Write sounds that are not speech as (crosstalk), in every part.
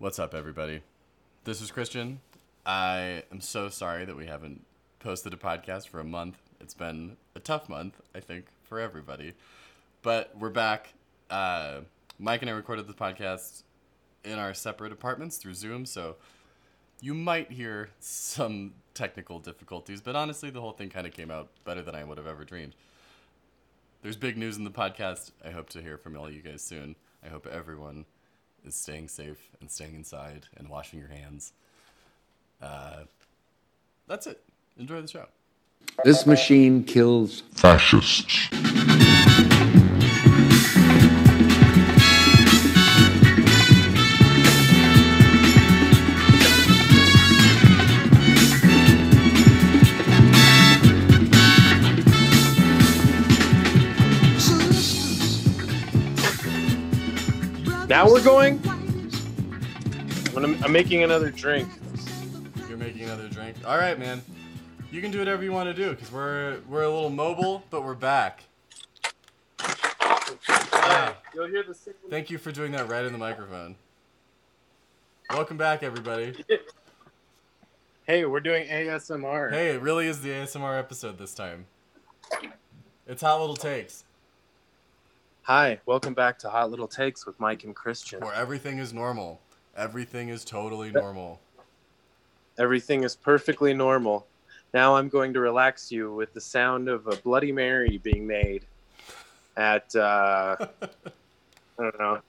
What's up, everybody? This is Christian. I am so sorry that we haven't posted a podcast for a month. It's been a tough month, I think, for everybody. But we're back. Uh, Mike and I recorded the podcast in our separate apartments through Zoom, so you might hear some technical difficulties, but honestly, the whole thing kind of came out better than I would have ever dreamed. There's big news in the podcast. I hope to hear from all you guys soon. I hope everyone is staying safe and staying inside and washing your hands. Uh, that's it. Enjoy the show. This machine kills fascists. Now we're going. I'm, I'm making another drink. You're making another drink. All right, man. You can do whatever you want to do because we're we're a little mobile, but we're back. Uh, you'll hear the Thank you for doing that right in the microphone. Welcome back, everybody. (laughs) Hey, we're doing ASMR. Hey, it really is the ASMR episode this time. It's hot little takes Hi, welcome back to Hot Little Takes with Mike and Christian. where everything is normal. Everything is totally normal. Everything is perfectly normal. Now I'm going to relax you with the sound of a Bloody Mary being made at uh, (laughs) I don't know,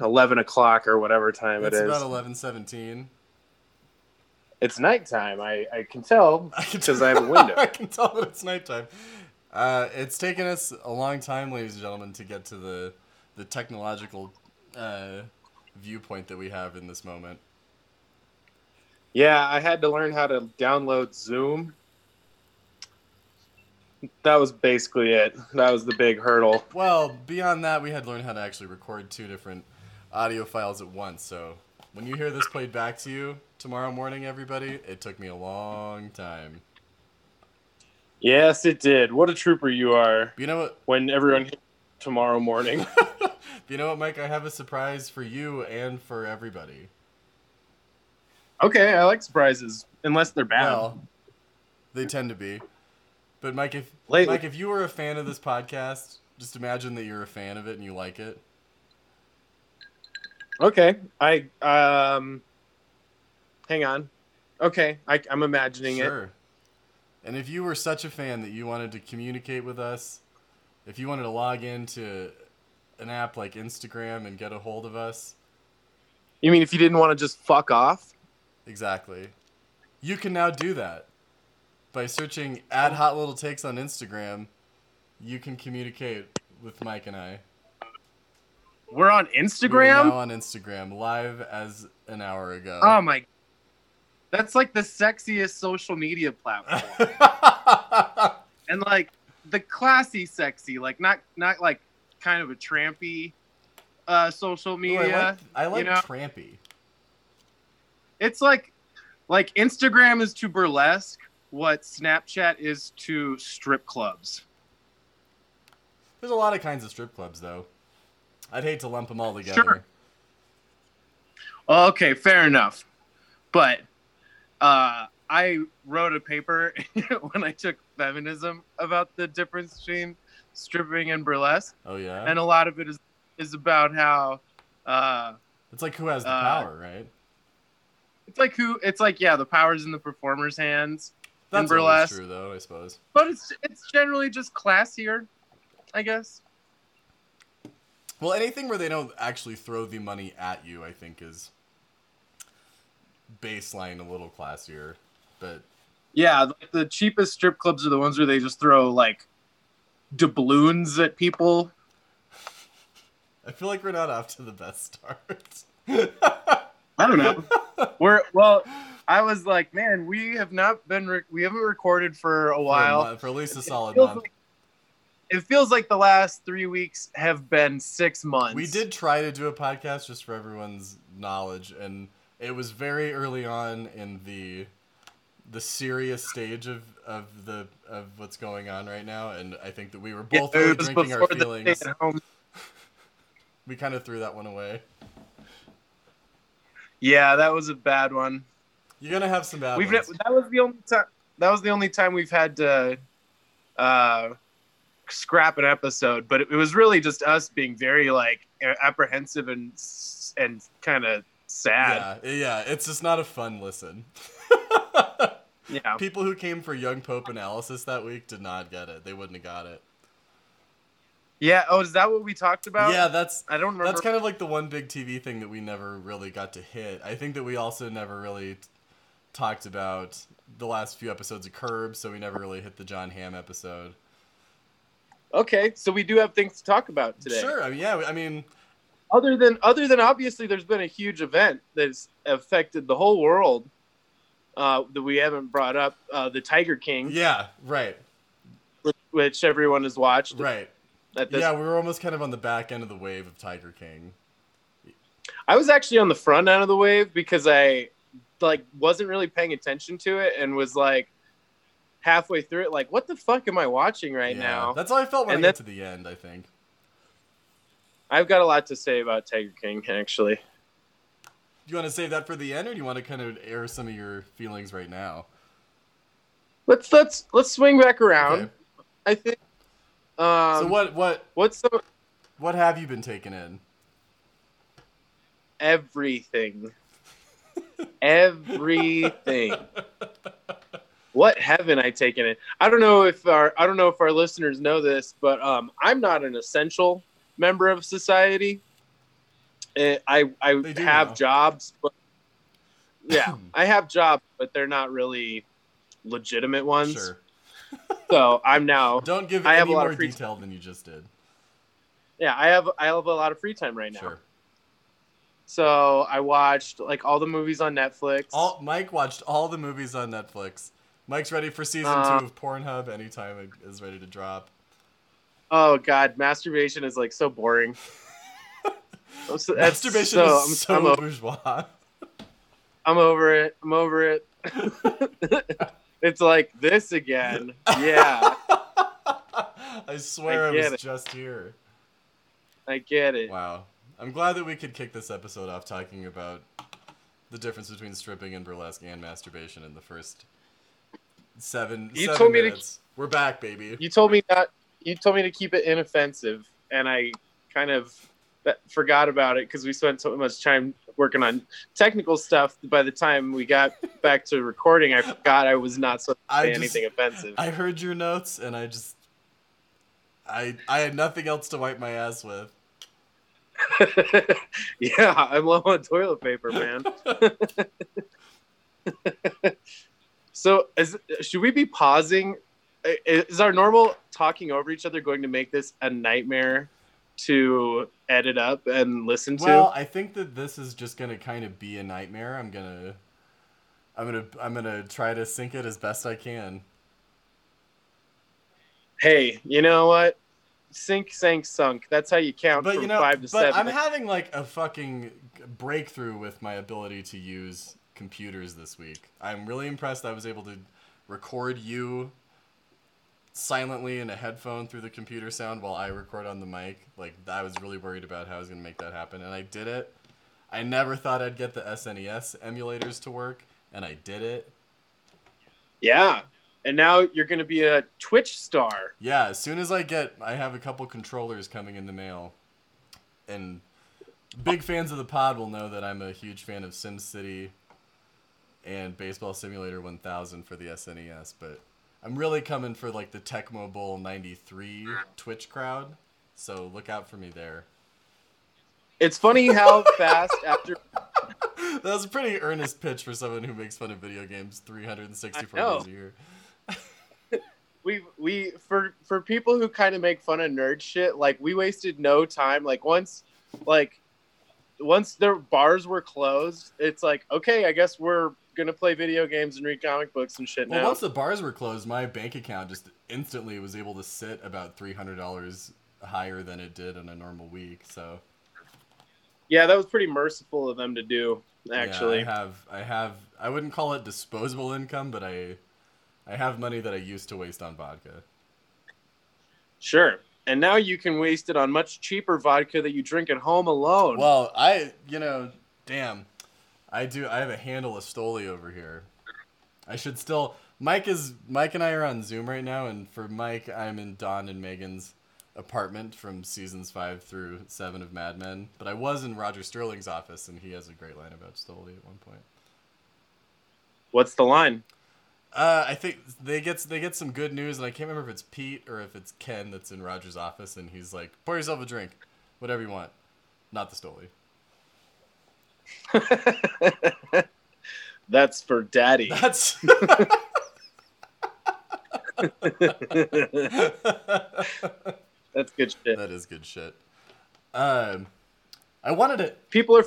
eleven o'clock or whatever time It's it is. about eleven seventeen. it's nighttime. I I can tell because I have a window. (laughs) I can tell that it's nighttime. Uh, it's taken us a long time, ladies and gentlemen, to get to the the technological uh, viewpoint that we have in this moment. Yeah, I had to learn how to download Zoom. That was basically it. That was the big hurdle. Well, beyond that, we had to learn how to actually record two different audio files at once. So when you hear this played back to you tomorrow morning, everybody, it took me a long time. Yes, it did. What a trooper you are. You know what? When everyone tomorrow morning. (laughs) You know what, Mike? I have a surprise for you and for everybody. okay, I like surprises, unless they're bad. Well, they tend to be. But Mike, if Lately- Mike, if you were a fan of this podcast, just imagine that you're a fan of it and you like it. okay, I um, hang on. Okay, I, I'm imagining it. And if you were such a fan that you wanted to communicate with us, if you wanted to log into an app like Instagram and get a hold of us, You mean if you didn't want to just fuck off? exactly, you can now do that by searching at Hot Little Takes on Instagram. You can communicate with Mike and I. We're on Instagram. We now on Instagram, live as an hour ago. Oh my, that's like the sexiest social media platform, (laughs) and like the classy sexy, like not not like kind of a trampy uh, social Ooh, media. I like, I like you know? trampy. It's like like Instagram is to burlesque what Snapchat is to strip clubs. There's a lot of kinds of strip clubs, though. I'd hate to lump them all together. Sure. Okay, fair enough. But uh, I wrote a paper (laughs) when I took feminism about the difference between stripping and burlesque, Oh yeah. and a lot of it is is about how uh, it's like who has the uh, power, right? it's like who it's like yeah the power's in the performer's hands, That's burlesque. true, though. I suppose. but it's it's generally just classier, I guess. Well, anything where they don't actually throw the money at you, I think, is baseline a little classier. But Yeah, like the cheapest strip clubs are the ones where they just throw like doubloons at people. I feel like we're not off to the best start. I don't know. We're well. I was like, man, we have not been re- we haven't recorded for a For a while. month- for at least a solid feels month. like- it feels like the last three weeks have been six months. We did try to do a podcast just for everyone's knowledge, and it was very early on in the the serious stage of, of the of what's going on right now, and I think that we were both it really drinking our feelings. (laughs) We kind of threw that one away. Yeah, that was a bad one. You're gonna have some bad We've ones. that was the only time that was the only time we've had to uh, scrap an episode, but it, it was really just us being very like apprehensive and and kind of sad. Yeah, yeah, it's just not a fun listen. (laughs) Yeah. People who came for Young Pope analysis that week did not get it. They wouldn't have got it. Yeah. Oh, is that what we talked about? yeah, that's I don't remember. that's kind of like the one big TV thing that we never really got to hit. I think that we also never really talked about the last few episodes of Curb, so we never really hit the John Hamm episode. okay, so we do have things to talk about today. Sure, I mean, yeah, I mean, Other than other than obviously, there's been a huge event that's affected the whole world uh, that we haven't brought up. Uh, the Tiger King, yeah, right, which, which everyone has watched. right. Yeah, we were almost kind of on the back end of the wave of Tiger King. I was actually on the front end of the wave because I like wasn't really paying attention to it and was like halfway through it like what the fuck am I watching right Yeah, now? That's how I felt when And I got to the end. I think. I've got a lot to say about Tiger King actually. Do you want to save that for the end, or do you want to kind of air some of your feelings right now? Let's let's let's swing back around. Okay. I think um so what what what's the what have you been taking in? everything. (laughs) everything. What haven't I taken it? I don't know if our I don't know if our listeners know this, but um, I'm not an essential member of society. Eh, I I have now. jobs, but (clears throat) yeah, I have jobs, but they're not really legitimate ones. Sure. (laughs) So I'm now (laughs) Don't give I have any a lot more of free detail than you just did. yeah I have I have a lot of free time right now. Sure. So I watched like all the movies on Netflix. All Mike watched all the movies on Netflix. Mike's ready for season Uh, two of Pornhub anytime it is ready to drop. Oh God, masturbation is like so boring. (laughs) I'm so- Masturbation so- is I'm, so I'm, o- bourgeois. I'm over it. I'm over it. (laughs) it's like this again. Yeah, (laughs) I swear I I, was it. just here. I get it. Wow. I'm glad that we could kick this episode off talking about the difference between stripping and burlesque and masturbation in the first seven, You seven told me to- We're back, baby. You told me not. You told me to keep it inoffensive, and I kind of forgot about it because we spent so much time working on technical stuff. By the time we got (laughs) back to recording, I forgot I was not supposed to say just- anything offensive. I heard your notes and I just I I had nothing else to wipe my ass with. (laughs) yeah, I'm low on toilet paper, man. (laughs) so, is, should we be pausing? Is our normal talking over each other going to make this a nightmare to edit up and listen to? Well, I think that this is just gonna kind of be a nightmare. I'm gonna I'm gonna I'm gonna try to sync it as best I can. hey, you know what? Sink, sank, sunk. That's how you count But from you know, five to but 7 I'm having like a fucking breakthrough with my ability to use computers this week. I'm really impressed. I was able to record you silently in a headphone through the computer sound while I record on the mic. Like I was really worried about how I was gonna make that happen, and I did it. I never thought I'd get the SNES emulators to work, and I did it. yeah. And now you're going to be a Twitch star. Yeah, as soon as I get, I have a couple controllers coming in the mail, and big fans of the pod will know that I'm a huge fan of SimCity and Baseball Simulator 1000 for the SNES. But I'm really coming for like the Tecmo Bowl '93 Twitch crowd, so look out for me there. It's funny how fast (laughs) after That was a pretty earnest pitch for someone who makes fun of video games 364 I days a year. (laughs) we we for for people who kind of make fun of nerd shit like we wasted no time like once like once their bars were closed it's like okay i guess we're gonna play video games and read comic books and shit Well, now. once the bars were closed, my bank account just instantly was able to sit about three hundred dollars higher than it did in a normal week. So. Yeah that was pretty merciful of them to do actually. Yeah, I have, I have, I wouldn't call it disposable income, but I, I have money that I used to waste on vodka. sure. And now you can waste it on much cheaper vodka that you drink at home alone. Well, I, you know, damn, I do. I have a handle of Stoli over here. I should still. Mike is Mike and I are on Zoom right now, and for Mike, I'm in Don and Megan's apartment from seasons five through seven of Mad Men. But I was in Roger Sterling's office, and he has a great line about Stoli at one point. What's the line? Uh, I think they get they get some good news, and I can't remember if it's Pete or if it's Ken that's in Roger's office, and he's like, "Pour yourself a drink, whatever you want, not the Stoli." (laughs) That's for daddy. That's (laughs) That's good shit. that is good shit. Um, I wanted to. People are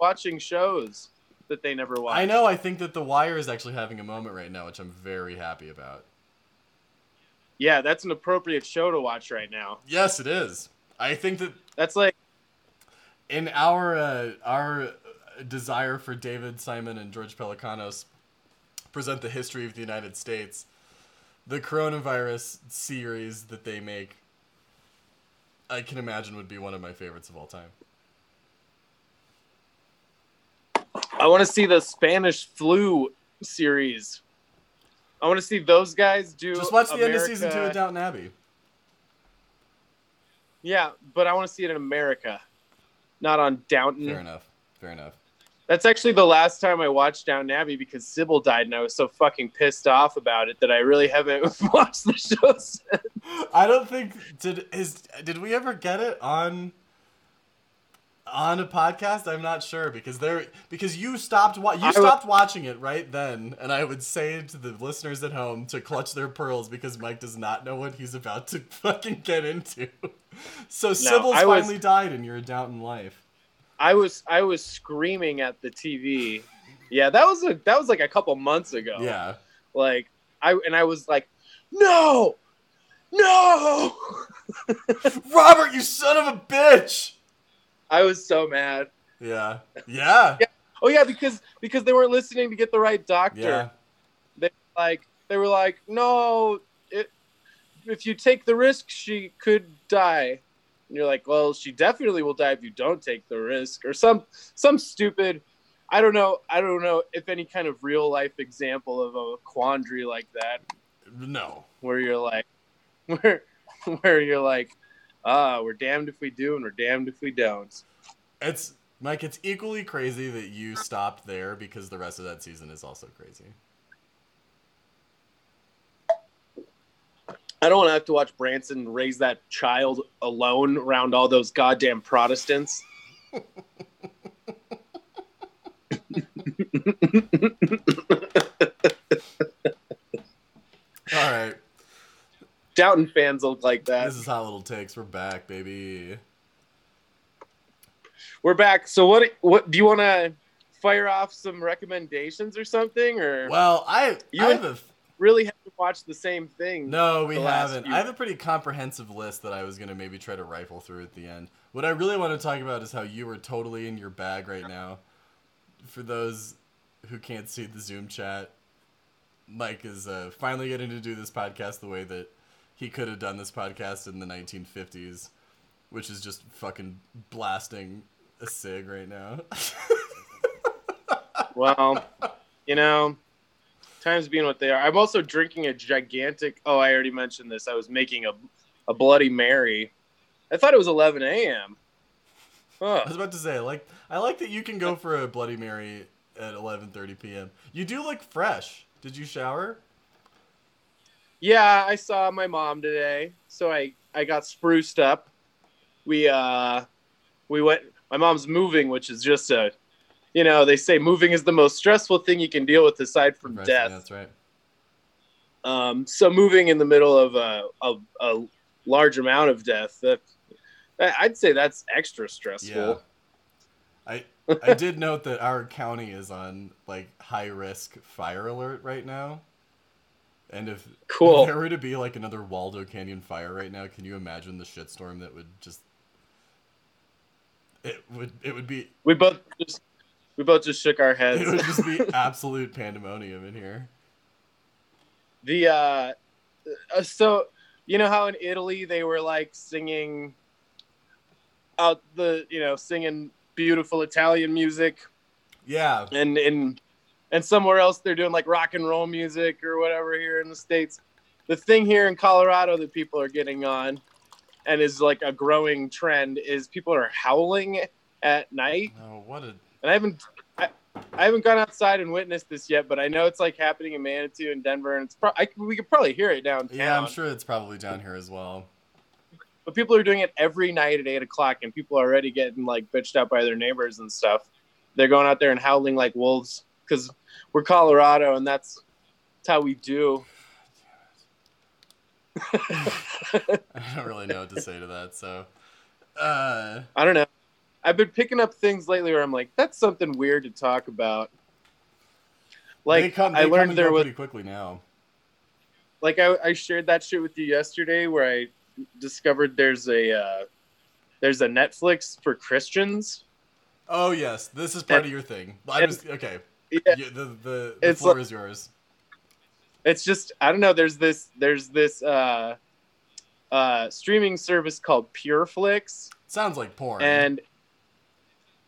watching shows that they never watch. I know. I think that The Wire is actually having a moment right now, which I'm very happy about. Yeah, that's an appropriate show to watch right now. Yes, it is. I think that That's like in our uh, our desire for David Simon and George Pelecanos present the history of the United States, the coronavirus series that they make, I can imagine would be one of my favorites of all time. I want to see the Spanish flu series. I want to see those guys do. Just watch the end of season two of Downton Abbey. Yeah, but I want to see it in America, not on Downton. Fair enough. Fair enough. That's actually the last time I watched Downton Abbey because Sybil died, and I was so fucking pissed off about it that I really haven't (laughs) watched the show since. I don't think did is did we ever get it on on a podcast? I'm not sure because there because you stopped wa- you stopped watching it right then, and I would say to the listeners at home to clutch their pearls because Mike does not know what he's about to (laughs) fucking get into. So Sybil's I was- finally died a doubt in life. I was I was screaming at the TV. Yeah, that was a that was like a couple months ago. Yeah. like I and I was like, no, no. Robert, you son of a bitch. I was so mad. Yeah. Yeah. Yeah. Oh yeah, because because they weren't listening to get the right doctor. Yeah. They like they were like, no, it, if you take the risk, she could die. And you're like, well, she definitely will die if you don't take the risk, or some some stupid. I don't know. I don't know if any kind of real life example of a quandary like that, No. where you're like, (laughs) where where you're like, ah, we're damned if we do and we're damned if we don't. It's Mike, it's equally crazy that you stopped there because the rest of that season is also crazy. I don't want to have to watch Branson raise that child alone around all those goddamn Protestants. (laughs) All right. Downton fans look like that. This is how Little Takes. We're back, baby. We're back. So what? What do you want to fire off some recommendations or something, or Well, I You I have a really have to watch the same thing? no, we haven't. I have a pretty comprehensive list that I was gonna maybe try to rifle through at the end. What I really want to talk about is how you are totally in your bag right now. For those who can't see the Zoom chat, Mike is uh, finally getting to do this podcast the way that he could have done this podcast in the 1950s, which is just fucking blasting a cig right now. (laughs) Well, you know, times being what they are. I'm also drinking a gigantic. Oh, I already mentioned this. I was making a a Bloody Mary. I thought it was 11 a.m. I was about to say, like, I like that you can go for a Bloody Mary at 11:30 p.m. You do look fresh. Did you shower? Yeah, I saw my mom today, so I I got spruced up. We uh we went. My mom's moving, which is just a, you know, they say moving is the most stressful thing you can deal with aside from Right, death. That's right. Um, so moving in the middle of a, a, a large amount of death, that I'd say that's extra stressful. Yeah. I I (laughs) did note that our county is on like high risk fire alert right now. And if Cool. there were to be like another Waldo Canyon fire right now, can you imagine the shitstorm that would just it would it would be We both just we both just shook our heads. it would just be (laughs) absolute pandemonium in here. the uh, uh, so you know how in Italy they were like singing out the you know singing beautiful Italian music Yeah. and in and somewhere else they're doing like rock and roll music or whatever here in the states. The thing here in Colorado that people are getting on, and is like a growing trend, is people are howling at night. Oh, what a And I haven't I, I haven't gone outside and witnessed this yet, but I know it's like happening in Manitou and Denver, and it's pro- I, we could probably hear it downtown. Yeah, I'm sure it's probably down here as well. But people are doing it every night at eight o'clock, and people are already getting like bitched out by their neighbors and stuff. They're going out there and howling like wolves because we're Colorado, and that's, that's how we do. (laughs) I don't really know what to say to that. So, uh, I don't know. I've been picking up things lately where I'm like, that's something weird to talk about. Like they come, I they come learned there was pretty quickly now. like I, I shared that shit with you yesterday where I discovered there's a uh, there's a Netflix for Christians. Oh yes, this is part And- of your thing. And- just okay. Yeah, You, the the, the It's floor like- is yours. it's just I don't know. There's this there's this uh, uh, streaming service called PureFlix, Sounds like porn. and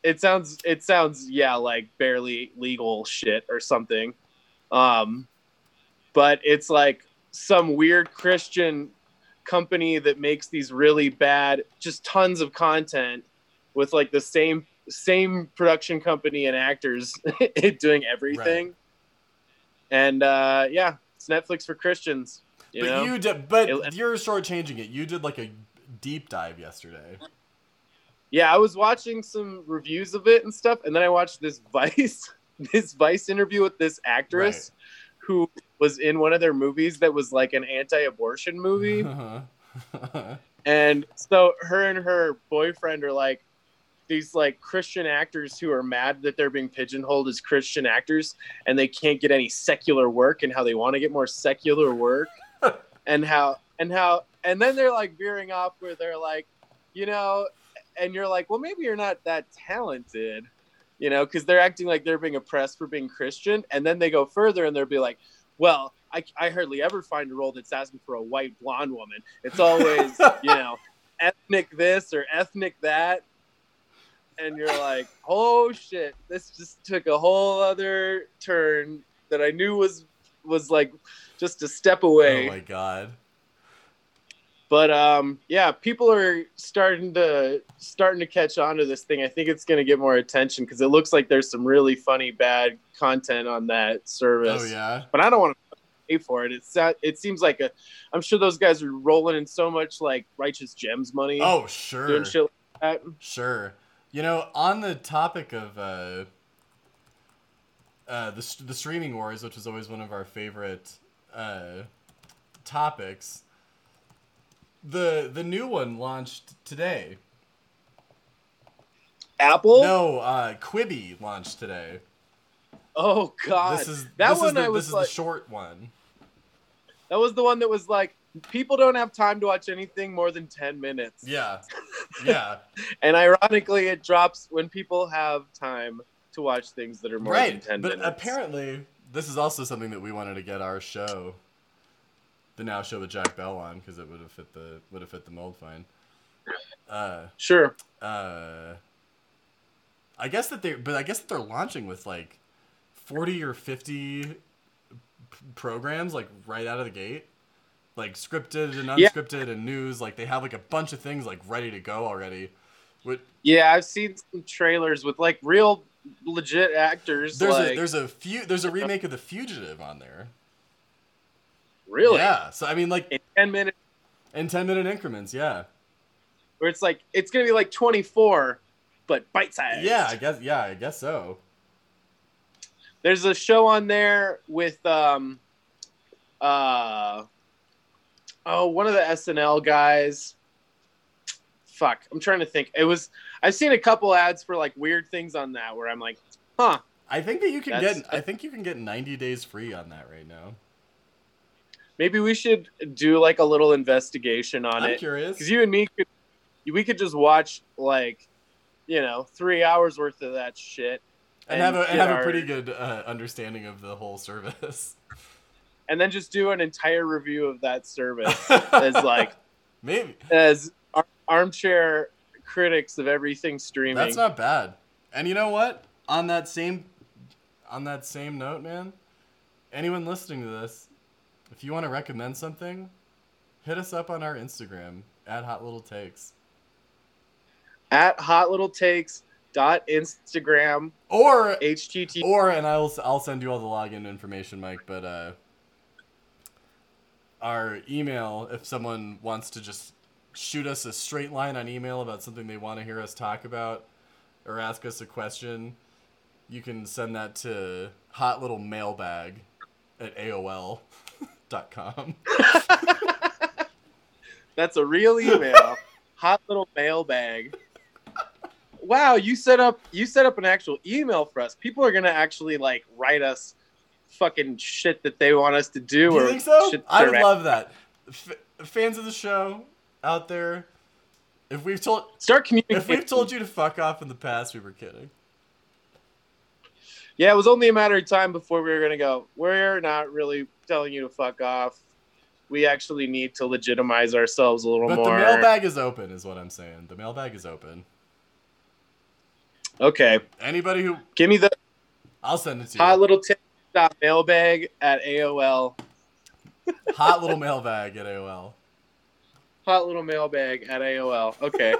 it sounds it sounds yeah like barely legal shit or something. Um, but it's like some weird Christian company that makes these really bad, just tons of content with like the same same production company and actors (laughs) doing everything. And uh, yeah, it's Netflix for Christians. You but know? you did, but It- you're shortchanging it. You did like a deep dive yesterday. Yeah, I was watching some reviews of it and stuff, and then I watched this (laughs) Vice this Vice interview with this actress who was in one of their movies that was like an anti-abortion movie. (laughs) And so her and her boyfriend are like these like Christian actors who are mad that they're being pigeonholed as Christian actors and they can't get any secular work and how they want to get more secular work (laughs) and how and how and then they're like veering off where they're like, you know, and you're like, well maybe you're not that talented, you know, because they're acting like they're being oppressed for being Christian and then they go further and they'll be like, well, I, I hardly ever find a role that's asking for a white blonde woman. It's always, you (laughs) know, ethnic this or ethnic that. And you're like, oh shit, this just took a whole other turn that I knew was was like just a step oh away. oh my god. But um, yeah, people are starting to starting to catch on to this thing. I think it's going to get more attention because it looks like there's some really funny bad content on that service. Oh yeah. But I don't want to pay for it. It's not, it seems like a. I'm sure those guys are rolling in so much like righteous gems money. Oh sure. doing shit like that. Sure. You know, on the topic of uh, uh, the the streaming wars, which is always one of our favorite uh, topics, the the new one launched today. Apple. No, uh, Quibi launched today. Oh God. This is that this one is the, I was this is like. the short one. that was the one that was like. People don't have time to watch anything more than ten minutes. Yeah, (laughs) yeah, And ironically, it drops when people have time to watch things that are more right. than ten But minutes. apparently, this is also something that we wanted to get our show, the now show with Jack Bell on, because it would have fit the would have fit the mold fine. Uh, Sure. uh, I guess that they, but I guess that they're launching with like forty or fifty p- programs, like right out of the gate, like scripted and Yeah. unscripted and news. Like they have like a bunch of things like ready to go already. With Yeah, I've seen some trailers with like real legit actors. there's like, a there's a few there's a remake of The Fugitive on there. Really Yeah. So I mean, like in ten minutes in ten minute increments. Yeah. where it's like it's gonna be like twenty four, but bite sized. Yeah. I guess. Yeah. I guess so. There's a show on there with um uh oh one of the SNL guys. Fuck, I'm trying to think. It was I've seen a couple ads for like weird things on that where I'm like, huh. I think that you can That's- get. I think you can get 90 days free on that right now. Maybe we should do like a little investigation on I'm it. curious. Because you and me could we could just watch like you know, three hours worth of that shit. and, have a and have a pretty good uh, understanding of the whole service. (laughs) and then just do an entire review of that service (laughs) as like Maybe as ar- armchair critics of everything streaming. that's not bad. And you know what? On that same on that same note, man, anyone listening to this, if you want to recommend something, hit us up on our Instagram at Hot Little Takes. At Hot Little Takes dot Instagram Or HTT. or and I'll I'll send you all the login information, Mike. But uh, our email, if someone wants to just shoot us a straight line on email about something they want to hear us talk about, or ask us a question, you can send that to hot little mailbag at AOL (laughs) That's a real email. Hot little mailbag. Wow, you set up you set up an actual email for us. People are gonna actually like write us fucking shit that they want us to do. Do you or think so? shit I would love that. F- fans of the show out there, if we've told Start communicating. if we've told you to fuck off in the past, we were kidding. Yeah, it was only a matter of time before we were gonna go. We're not really telling you to fuck off. We actually need to legitimize ourselves a little But more. the mailbag is open, is what I'm saying. The mailbag is open. Okay, Anybody who give me the I'll send it to hot you. Hot little tip mailbag at AOL. (laughs) Hot little mailbag at AOL. Hot little mailbag at AOL. Okay.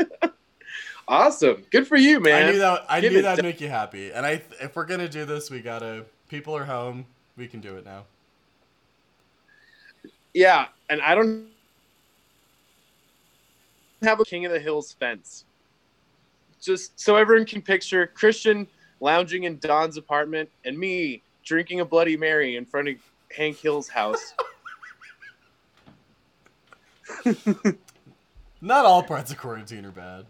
(laughs) awesome. Good for you, man. I knew that. I Give knew that'd to- make you happy. And I, if we're gonna do this, we gotta. People are home. We can do it now. Yeah, and I don't have a King of the Hills fence. Just so everyone can picture Christian lounging in Don's apartment and me drinking a Bloody Mary in front of Hank Hill's house. (laughs) (laughs) Not all parts of quarantine are bad.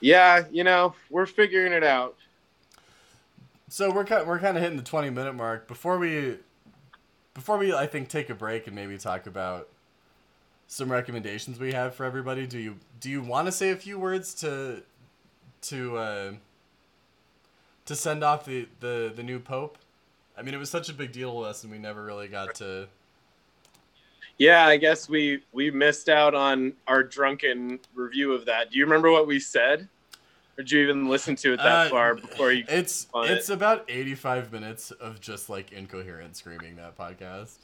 Yeah, you know, we're figuring it out. So we're kind we're kind of hitting the 20 minute mark. Before we, before we, I think take a break and maybe talk about some recommendations we have for everybody. Do you do you want to say a few words to to uh, to send off the, the the new pope? I mean, it was such a big deal to us, and we never really got to. Yeah, I guess we we missed out on our drunken review of that. Do you remember what we said? Or did you even listen to it that Uh, far before you It's it's about 85 minutes of just like incoherent screaming that podcast.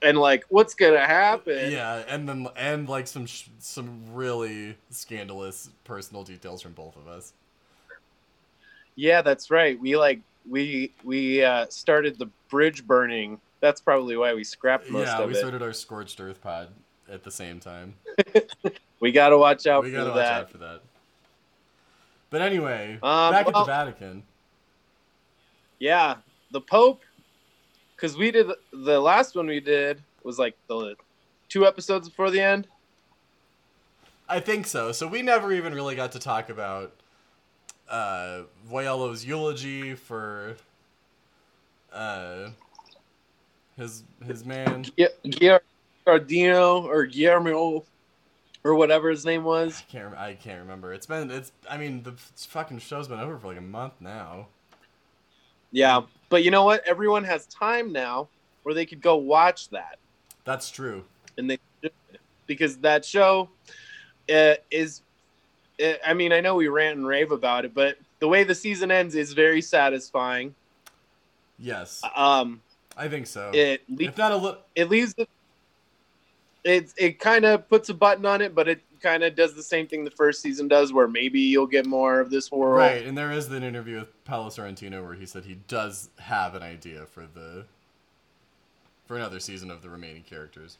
and like what's gonna happen? Yeah, and then and like some sh- some really scandalous personal details from both of us. Yeah, that's right. We like we we uh, started the bridge burning. That's probably why we scrapped most yeah, of it. Yeah, we started our scorched earth pod at the same time. (laughs) We got to watch out we for gotta watch out for that. But anyway, Um, back well- at the Vatican. Yeah, the Pope. Because we did the last one we did was like the two episodes before the end. I think so. So we never even really got to talk about uh, Voiello's eulogy for uh, his his man. Gu- Giardino or Guillermo or whatever his name was. I can't. I can't remember. It's been. It's. I mean, the fucking show's been over for like a month now. Yeah, but you know what? Everyone has time now where they could go watch that. That's true. and they because that show uh, is uh, i mean i know we rant and rave about it but the way the season ends is very satisfying Yes, um I think so. it le- if not a little. it leaves the it, it kind of puts a button on it but it kind of does the same thing the first season does where maybe you'll get more of this world Right, and there is an interview with Paolo Sorrentino where he said he does have an idea for the for another season of the remaining characters.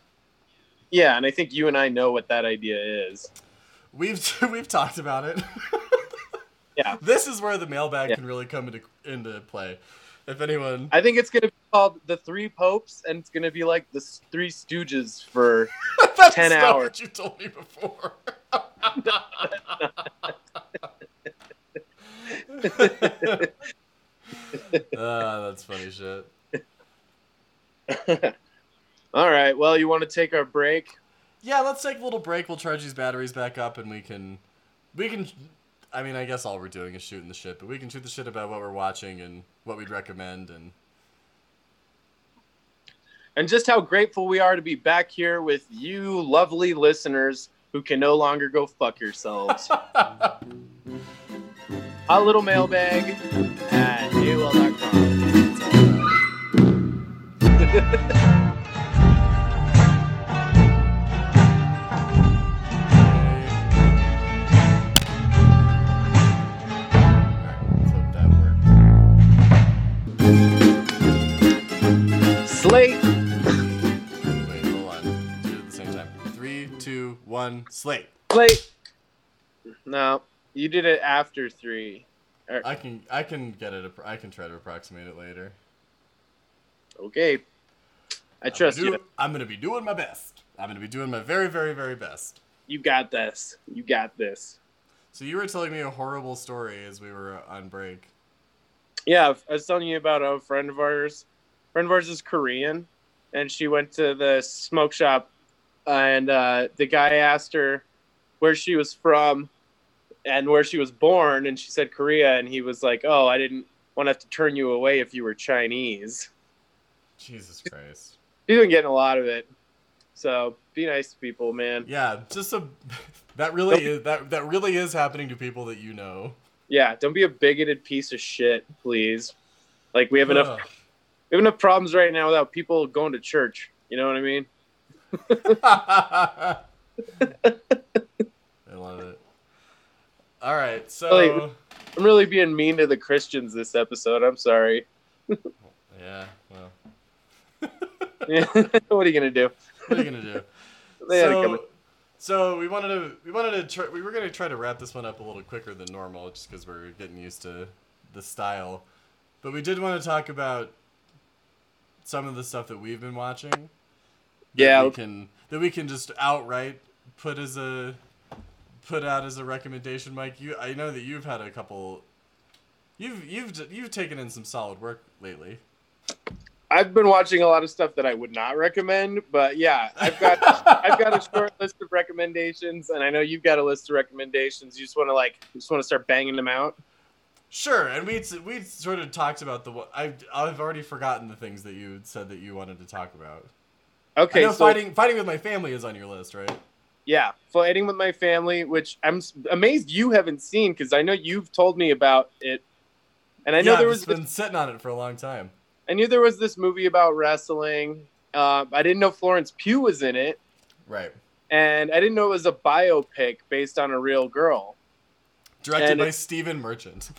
yeah and i think you and i know what that idea is We've (laughs) we've talked about it. (laughs) Yeah. This is where the mailbag Yeah. can really come into into play. If anyone, i think it's going to be called the three popes and it's going to be like the three stooges for (laughs) That's 10 not hours. what you told me before. (laughs) Ah, that's funny shit. (laughs) all right well you want to take our break Yeah, let's take a little break. We'll charge these batteries back up, and we can, we can. I mean, I guess all we're doing is shooting the shit, but we can shoot the shit about what we're watching and what we'd recommend. And and just how grateful we are to be back here with you lovely listeners who can no longer go fuck yourselves. (laughs) A little mailbag at AOL.com. (laughs) one, slate. Slate. No, you did it after three. Or- I can I can get it. I can try to approximate it later. Okay. I I'm trust gonna you. I'm gonna be doing my best. I'm gonna be doing my very, very, very best. You got this. You got this. So you were telling me a horrible story as we were on break. Yeah, I was telling you about a friend of ours. friend of ours is Korean, and she went to the smoke shop, and uh, the guy asked her where she was from and where she was born, and she said Korea, and he was like, "Oh, I didn't want to have to turn you away if you were Chinese." Jesus Christ. He's been getting a lot of it, so be nice to people, man. Yeah, just a that really is that that really is happening to people that you know. Yeah, don't be a bigoted piece of shit, please. Like we have enough Ugh. we have enough problems right now without people going to church. You know what I mean? I love it. All right, so? I'm really being mean to the Christians this episode. I'm sorry. yeah, well, (laughs) what are you gonna do? what are you gonna do? They had it so, so we wanted to we wanted to try, we were gonna try to wrap this one up a little quicker than normal, just because we're getting used to the style. But we did want to talk about some of the stuff that we've been watching. That Yeah. we can that we can just outright put as a put out as a recommendation, Mike. You, I know that you've had a couple. You've you've you've taken in some solid work lately. I've been watching a lot of stuff that I would not recommend, but yeah, I've got (laughs) I've got a short list of recommendations, and I know you've got a list of recommendations. You just want to like, you just want to start banging them out. Sure, and we we sort of talked about the. I've I've already forgotten the things that you said that you wanted to talk about. Okay, know so fighting fighting with my family is on your list, right? yeah, fighting with my family, which I'm amazed you haven't seen because I know you've told me about it, and I know yeah, there was just this been sitting on it for a long time. I knew there was this movie about wrestling. Uh, I didn't know Florence Pugh was in it, Right. and I didn't know it was a biopic based on a real girl. Directed And by Stephen Merchant.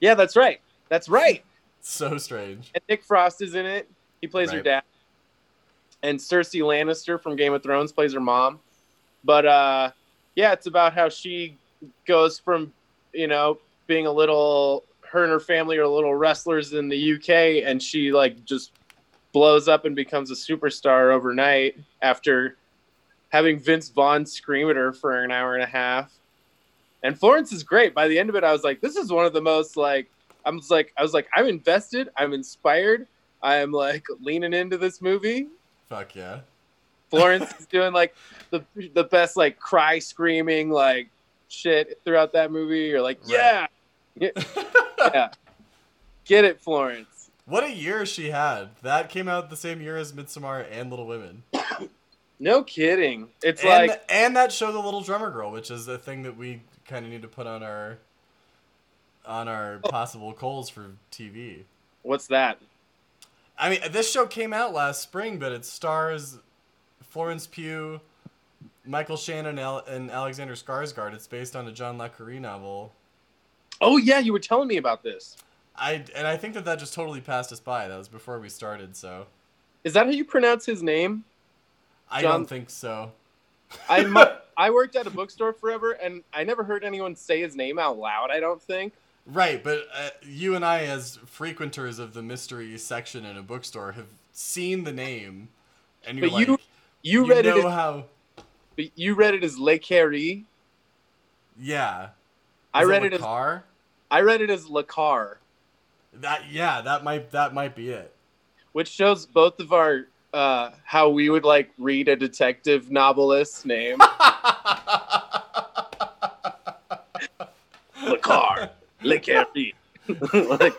Yeah, that's right. That's right. (laughs) so strange. And Nick Frost is in it. He plays her dad. And Cersei Lannister from Game of Thrones plays her mom. But uh, yeah, it's about how she goes from, you know, being a little her and her family are little wrestlers in the UK and she like just blows up and becomes a superstar overnight after having Vince Vaughn scream at her for an hour and a half. And Florence is great. By the end of it, I was like, this is one of the most like I was like, I was like, I'm invested, I'm inspired, I am like leaning into this movie. Fuck yeah. Florence is doing like the the best like cry screaming like shit throughout that movie. You're like, Right. yeah, (laughs) yeah, get it, Florence. what a year she had. That came out the same year as Midsommar and Little Women. No kidding. It's and, like and that show, The Little Drummer Girl, which is a thing that we kind of need to put on our on our possible goals for TV. what's that? I mean, this show came out last spring, but it stars Florence Pugh, Michael Shannon, and Alexander Skarsgård. It's based on a John Le Carre novel. Oh yeah, you were telling me about this. I and I think that that just totally passed us by. That was before we started, so Is that how you pronounce his name? I John- don't think so. I (laughs) I worked at a bookstore forever, and I never heard anyone say his name out loud. I don't think. Right, but uh, you and I, as frequenters of the mystery section in a bookstore, have seen the name, and you're But like, you- You, you read know it. As, how? you read it as Le Carré. Yeah, I read it it as car. I read it as Le Car, That yeah, that might that might be it. which shows both of our uh, how we would like read a detective novelist's name. (laughs) Le Car, Le Carré. (laughs) like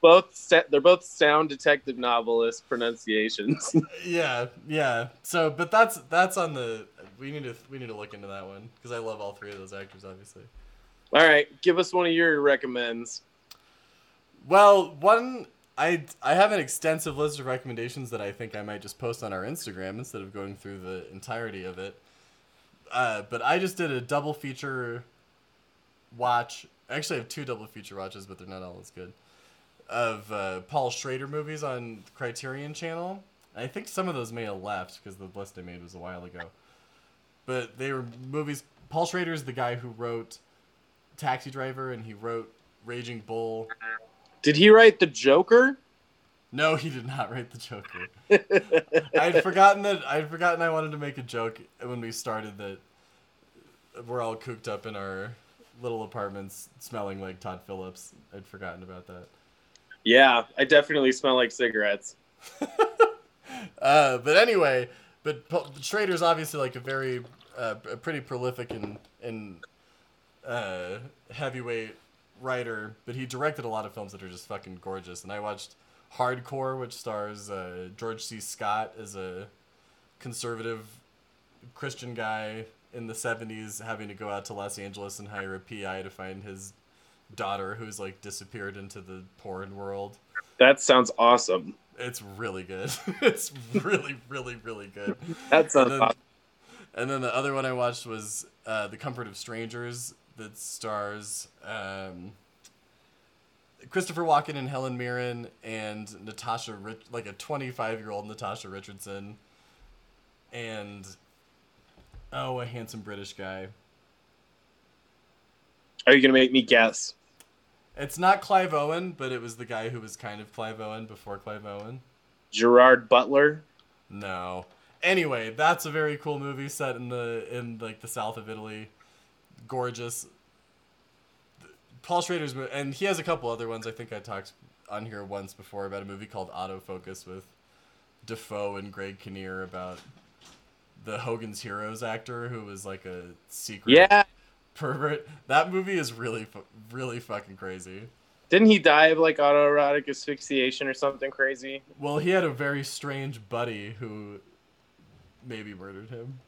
both sa- they're both sound detective novelist pronunciations. (laughs) yeah, yeah. So, but that's that's on the we need to we need to look into that one because I love all three of those actors, obviously. All right, give us one of your recommends. Well, one I I have an extensive list of recommendations that I think I might just post on our Instagram instead of going through the entirety of it. Uh, but I just did a double feature watch. I actually, I have two double feature watches, but they're not all as good. Of uh, Paul Schrader movies on Criterion Channel. I think some of those may have left because the list I made was a while ago. But they were movies. Paul Schrader is the guy who wrote Taxi Driver and he wrote Raging Bull. Did he write the Joker? No, he did not write the Joker. (laughs) I'd forgotten that I'd forgotten I wanted to make a joke when we started that we're all cooped up in our little apartments smelling like Todd Phillips. I'd forgotten about that. Yeah, I definitely smell like cigarettes. (laughs) Uh, but anyway, but Paul- Schrader's obviously like a very, uh, a pretty prolific and and uh, heavyweight writer. But he directed a lot of films that are just fucking gorgeous. And I watched Hardcore, which stars uh, George C. Scott as a conservative Christian guy in the '70s having to go out to Los Angeles and hire a PI to find his daughter who's like disappeared into the porn world. That sounds awesome. It's really good. (laughs) it's really, really, really good. That sounds And then, awesome. and then the other one I watched was uh, The Comfort of Strangers that stars um, Christopher Walken and Helen Mirren and Natasha, Rich- like a 25 year old Natasha Richardson, and oh, a handsome British guy. Are you gonna make me guess? It's not Clive Owen, but it was the guy who was kind of Clive Owen before Clive Owen. Gerard Butler? No. Anyway, that's a very cool movie set in the in like the south of Italy. Gorgeous. Paul Schrader's and he has a couple other ones. I think I talked on here once before about a movie called Autofocus with Dafoe and Greg Kinnear about the Hogan's Heroes actor who was like a secret Yeah. pervert. That movie is really really fucking crazy. Didn't he die of like autoerotic asphyxiation or something crazy? Well, he had a very strange buddy who maybe murdered him.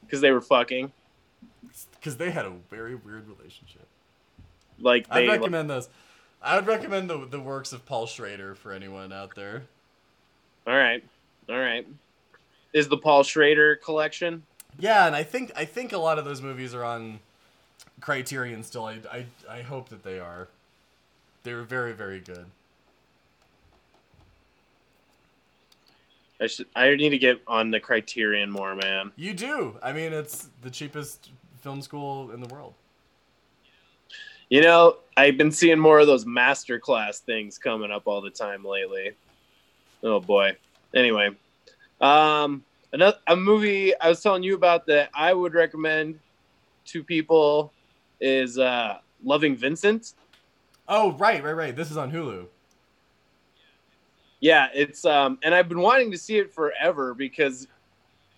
Because they were fucking. because they had a very weird relationship. Like I recommend those. I would recommend the the works of Paul Schrader for anyone out there. all right. All right. Is the Paul Schrader collection? Yeah, and I think I think a lot of those movies are on Criterion still. I I, I hope that they are. They were very very good. I should I need to get on the Criterion more, man. You do. I mean, it's the cheapest film school in the world. You know, I've been seeing more of those masterclass things coming up all the time lately. Oh boy. Anyway, um, another a movie I was telling you about that I would recommend to people is uh, Loving Vincent. Oh right right right. This is on Hulu. Yeah, it's um, and I've been wanting to see it forever because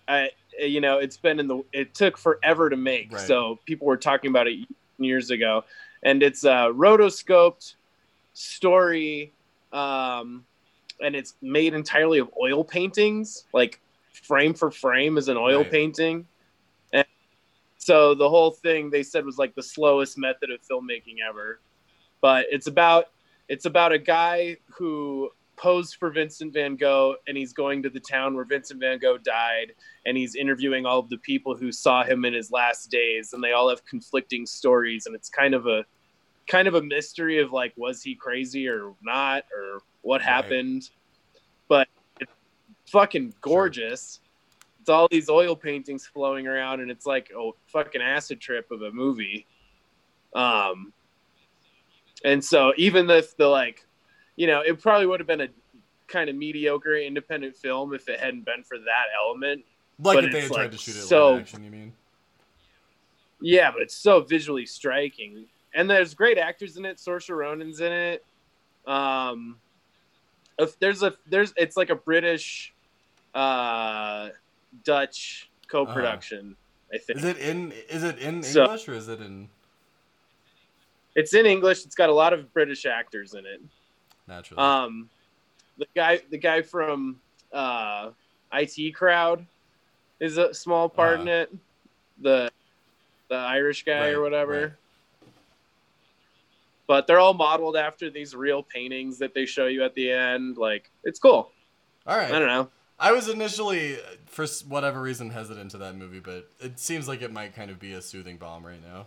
I, you know, it's been in the. It took forever to make, Right. so people were talking about it years ago, and it's a rotoscoped story, um, and it's made entirely of oil paintings, like frame for frame is an oil Right. painting, and so the whole thing they said was like the slowest method of filmmaking ever, but it's about it's about a guy who posed for Vincent van Gogh and he's going to the town where Vincent van Gogh died and he's interviewing all of the people who saw him in his last days and they all have conflicting stories and it's kind of a kind of a mystery of like was he crazy or not or what Right. happened. But it's fucking gorgeous. It's all these oil paintings flowing around and it's like a fucking acid trip of a movie. Um and so even if the like you know it probably would have been a kind of mediocre independent film if it hadn't been for that element. Like But if they had tried to shoot it so- action, you mean? yeah but it's so visually striking and there's great actors in it Saoirse Ronan's in it um if there's a there's it's like a British uh Dutch co-production I think Is it in is it in So- English or is it in it's in English it's got a lot of British actors in it naturally? Um, the guy, the guy from uh, IT Crowd, is a small part in Uh-huh. it. The the Irish guy Right, or whatever. right. But they're all modeled after these real paintings that they show you at the end. Like it's cool. All right. I don't know. I was initially, for whatever reason, hesitant to that movie, but it seems like it might kind of be a soothing balm right now.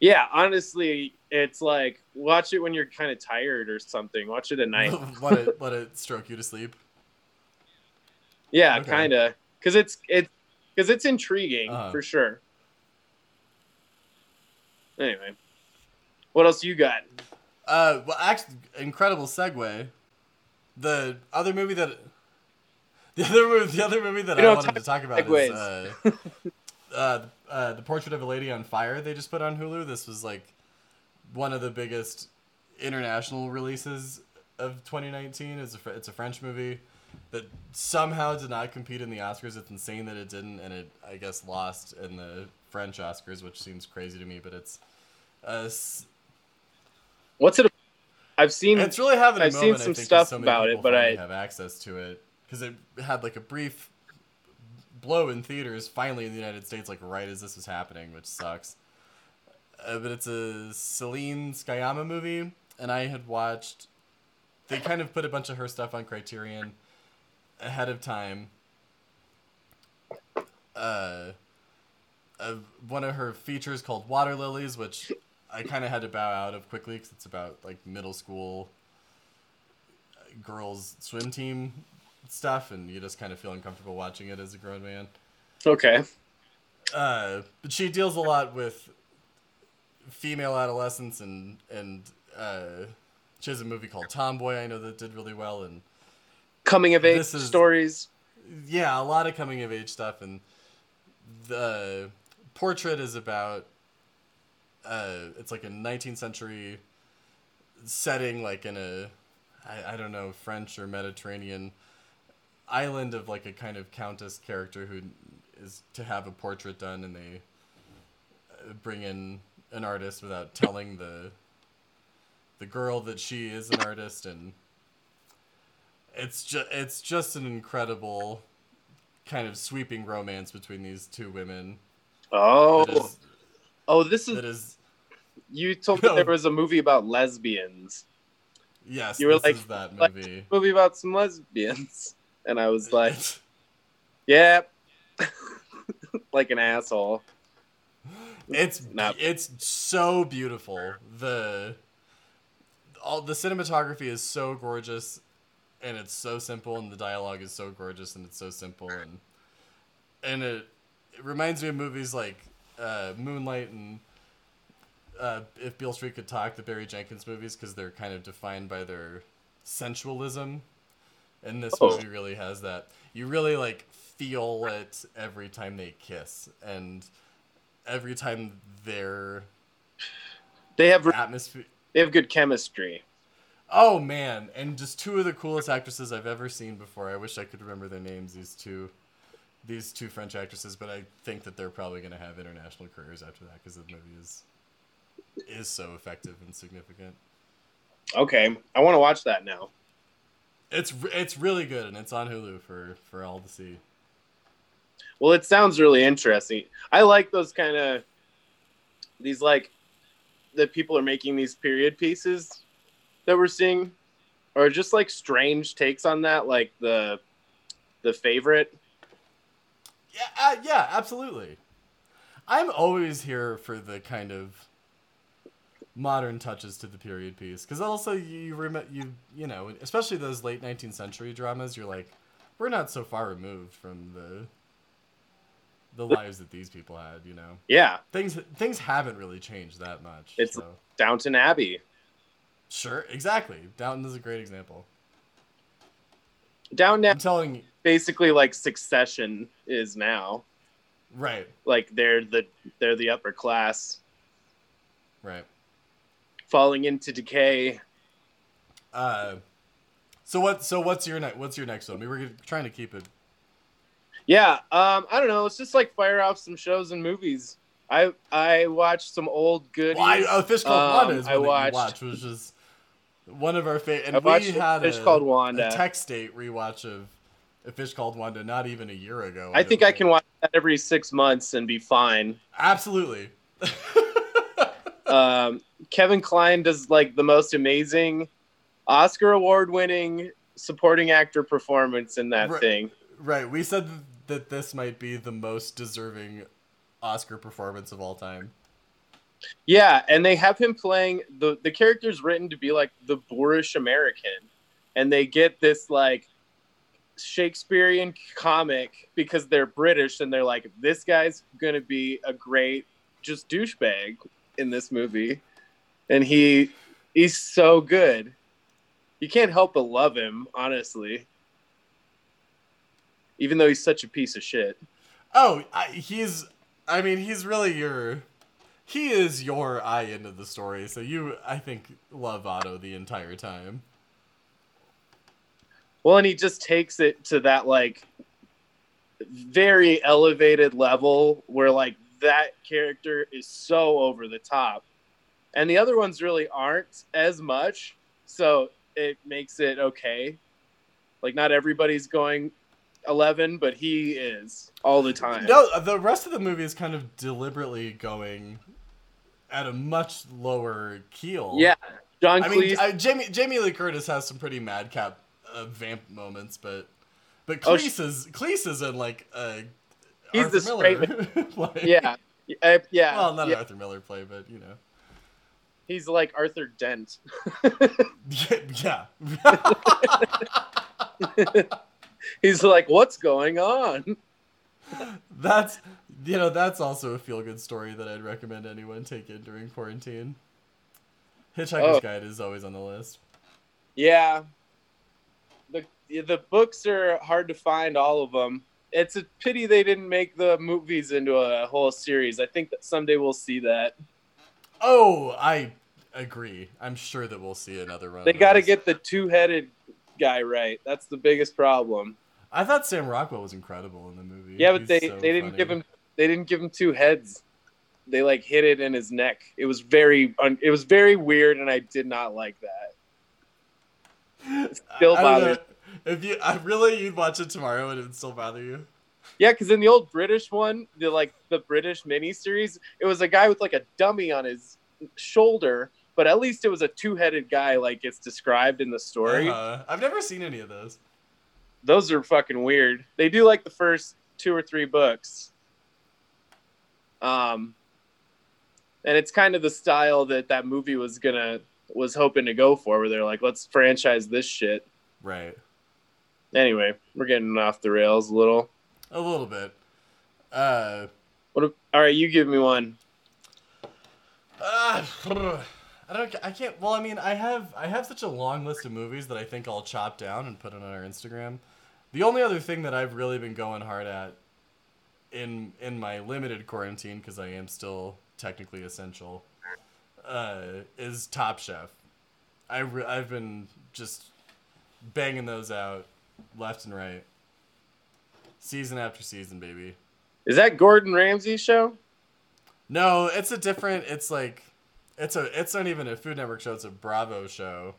Yeah, honestly, it's like watch it when you're kind of tired or something. Watch it at night. (laughs) let it let it stroke you to sleep. Yeah, Okay. kind of, because it's it because it's intriguing Uh-huh. for sure. Anyway, what else you got? Uh, well, actually, incredible segue. The other movie that, the other movie, the other movie that You I wanted to talk about is uh, (laughs) uh, uh, the Portrait of a Lady on Fire. They just put on Hulu. This was like one of the biggest international releases of 2019. It's a it's a French movie that somehow did not compete in the Oscars. It's insane that it didn't, and it I guess lost in the French Oscars, which seems crazy to me. But it's uh, s- What's it? I've seen. it's really having a I've seen some stuff so about it, but I- have access to it because it had like a brief blow in theaters finally in the United States, like right as this was happening, which sucks. Uh, but it's a Celine Sciamma movie, and I had watched. They kind of put a bunch of her stuff on Criterion ahead of time. Uh, uh, one of her features called Water Lilies, which I kind of had to bow out of quickly because it's about like middle school uh, girls swim team stuff, and you just kind of feel uncomfortable watching it as a grown man. okay. Uh, but she deals a lot with female adolescence, and and uh, she has a movie called Tomboy. I know that did really well, and Coming of age is- stories. yeah, a lot of coming of age stuff, and the portrait is about. Uh, it's like a 19th century setting, like in a, I, I don't know, French or Mediterranean island of like a kind of countess character who is to have a portrait done, and they uh, bring in an artist without telling the the girl that she is an artist, and it's just it's just an incredible kind of sweeping romance between these two women. Oh, is, oh, this is. that is You told me (laughs) there was a movie about lesbians. yes, You were like- that like- movie. (laughs) Movie about some lesbians, (laughs) and I was like, yeah, like an asshole. It's No. it's so beautiful. The all the cinematography is so gorgeous and it's so simple and the dialogue is so gorgeous and it's so simple and and it, it reminds me of movies like uh, Moonlight and uh, If Beale Street Could Talk, the Barry Jenkins movies, because they're kind of defined by their sensualism. And this Oh. movie really has that. You really like feel it every time they kiss, and every time they're They have atmosphere. they have good chemistry. Oh man, and just two of the coolest actresses I've ever seen before. I wish I could remember their names. These two, these two French actresses, but I think that they're probably going to have international careers after that because the movie is is so effective and significant. Okay, I want to watch that now. It's it's really good, and it's on Hulu for for all to see. Well, it sounds really interesting. I like those kind of these like that people are making these period pieces that we're seeing, or just like strange takes on that, like the the favorite. Yeah, uh, yeah, absolutely. I'm always here for the kind of modern touches to the period piece. Because also you rem- you you know especially those late 19th century dramas you're like we're not so far removed from the the lives that these people had you know? Yeah, things things haven't really changed that much It's- so. Downton Abbey. sure exactly. Downton is a great example. Downton I'm telling you basically like Succession is now. right. Like they're the they're the upper class. Right falling into decay. uh so what so what's your next what's your next one we were trying to keep it Yeah, um, I don't know. It's just like fire off some shows and movies. I I watched some old good. Well, I, a fish called Um, Wanda is I watched- watched, which is one of our favorite. And I we had Fish a, Called Wanda. a text date rewatch of A Fish Called Wanda not even a year ago. I think I can watch that every six months and be fine. Absolutely. (laughs) Um, Kevin Kline does like the most amazing Oscar award winning supporting actor performance in that Right. thing. right. We said that this might be the most deserving Oscar performance of all time. Yeah, and they have him playing the the character's written to be like the boorish American, and they get this like Shakespearean comic because they're British, and they're like, this guy's gonna be a great just douchebag in this movie, and he he's so good. You can't help but love him, honestly. Even though he's such a piece of shit. Oh, I, he's. I mean, he's really your. He is your eye into the story, so you, I think, love Otto the entire time. Well, and he just takes it to that like very elevated level where like that character is so over the top. And the other ones really aren't as much, so it makes it okay. Like not everybody's going 11, but he is all the time. No, the rest of the movie is kind of deliberately going at a much lower keel. Yeah. John I mean, I, Jamie Jamie Lee Curtis has some pretty madcap uh, vamp moments, but but Oh, Cleese is Cleese is in like uh, He's Arthur the Miller play. (laughs) Yeah. Yeah. Well, not yeah. an Arthur Miller play, but you know. He's like Arthur Dent. Yeah. (laughs) He's like, "What's going on?" That's you know that's also a feel good story that I'd recommend anyone take in during quarantine. Hitchhiker's Oh. Guide is always on the list. Yeah. The the books are hard to find all of them. It's a pity they didn't make the movies into a whole series. I think that someday we'll see that. Oh, I agree. I'm sure that we'll see another run. They got to get the two-headed guy right. That's the biggest problem. I thought Sam Rockwell was incredible in the movie. Yeah, but He's they so they didn't funny. give him they didn't give him two heads. They like hit it in his neck. It was very un- it was very weird and I did not like that. It (laughs) still bothers. If you, I really, you'd watch it tomorrow and it would still bother you. Yeah, because in the old British one, the like the British miniseries, it was a guy with like a dummy on his shoulder, but at least it was a two-headed guy, like it's described in the story. Uh, I've never seen any of those. Those are fucking weird. They do like the first two or three books, um, and it's kind of the style that that movie was gonna was hoping to go for, where they're like, let's franchise this shit. Right. Anyway, we're getting off the rails a little. A little bit. Uh, What? if- All right, you give me one. Uh, (sighs) I don't. I can't. Well, I mean, I have. I have such a long list of movies that I think I'll chop down and put it on our Instagram. The only other thing that I've really been going hard at in in my limited quarantine because I am still technically essential uh, is Top Chef. I re- I've been just banging those out left and right, season after season, baby. Is that Gordon Ramsay show? No, it's a different. It's like, it's a. It's not even a Food Network show. It's a Bravo show,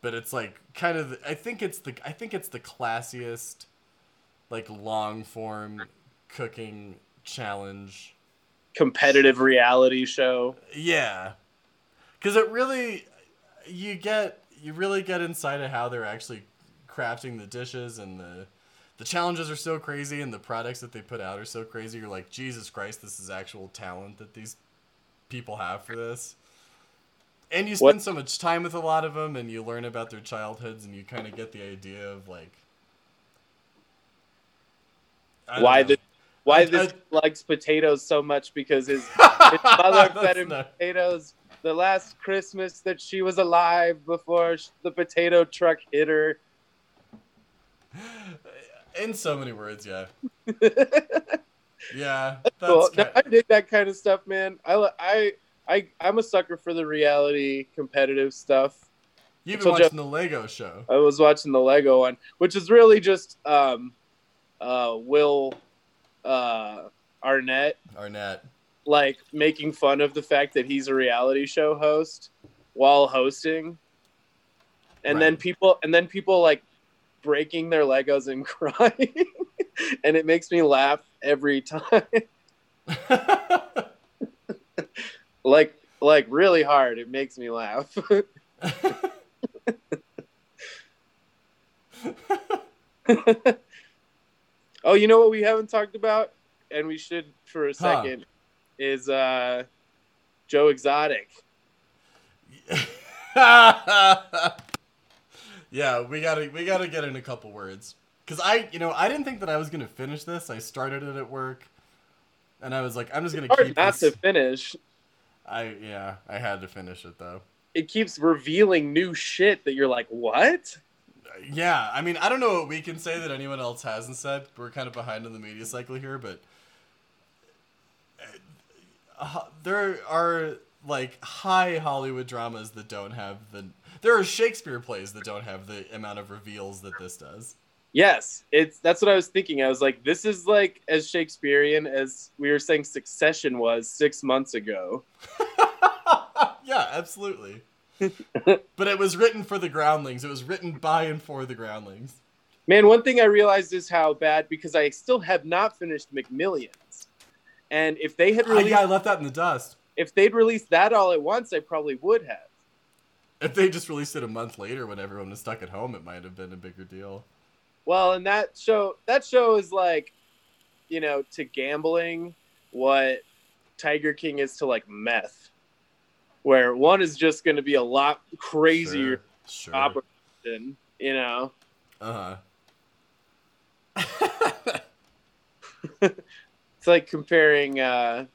but it's like kind of. I think it's the. I think it's the classiest, like long form cooking challenge. competitive reality show. Yeah, because it really, you get you really get inside of how they're actually crafting the dishes and the the challenges are so crazy and the products that they put out are so crazy. You're like, Jesus Christ, this is actual talent that these people have for this. And you spend What- so much time with a lot of them, and you learn about their childhoods, and you kind of get the idea of like Why know. the why I- this I- likes potatoes so much because his (laughs) his mother fed him not- potatoes the last Christmas that she was alive before the potato truck hit her. (laughs) In so many words, yeah. Yeah, (laughs) that's Cool. No, ki- I dig that kind of stuff, man. I I I I'm a sucker for the reality competitive stuff. You've been watching Jeff- the Lego show. I was watching the Lego one, which is really just um, uh, Will uh, Arnett Arnett. like making fun of the fact that he's a reality show host while hosting and then people and then people like breaking their Legos and (laughs) crying, and it makes me laugh every time. (laughs) like like really hard. It makes me laugh. (laughs) oh, you know what we haven't talked about, and we should for a Huh. second, is uh, Joe Exotic. Yeah, we gotta we gotta get in a couple words because I you know I didn't think that I was gonna finish this. I started it at work, and I was like, I'm just gonna Hard keep not this. to finish. I yeah, I had to finish it though. It keeps revealing new shit that you're like, what? Yeah, I mean, I don't know what we can say that anyone else hasn't said. We're kind of behind in the media cycle here, but uh, there are like high Hollywood dramas that don't have the. There are Shakespeare plays that don't have the amount of reveals that this does. Yes, it's that's what I was thinking. I was like, this is like as Shakespearean as we were saying Succession was six months ago. (laughs) yeah, absolutely. (laughs) but it was written for the groundlings. It was written by and for the groundlings. Man, one thing I realized is how bad because I still have not finished McMillions, and if they had ah, I, released yeah, I left that in the dust. if they'd released that all at once, I probably would have. If they just released it a month later when everyone was stuck at home, it might have been a bigger deal. Well, and that show that show is like, you know, to gambling what Tiger King is to like meth, where one is just going to be a lot crazier Sure. sure. operation, you know. Uh huh. (laughs) (laughs) It's like comparing uh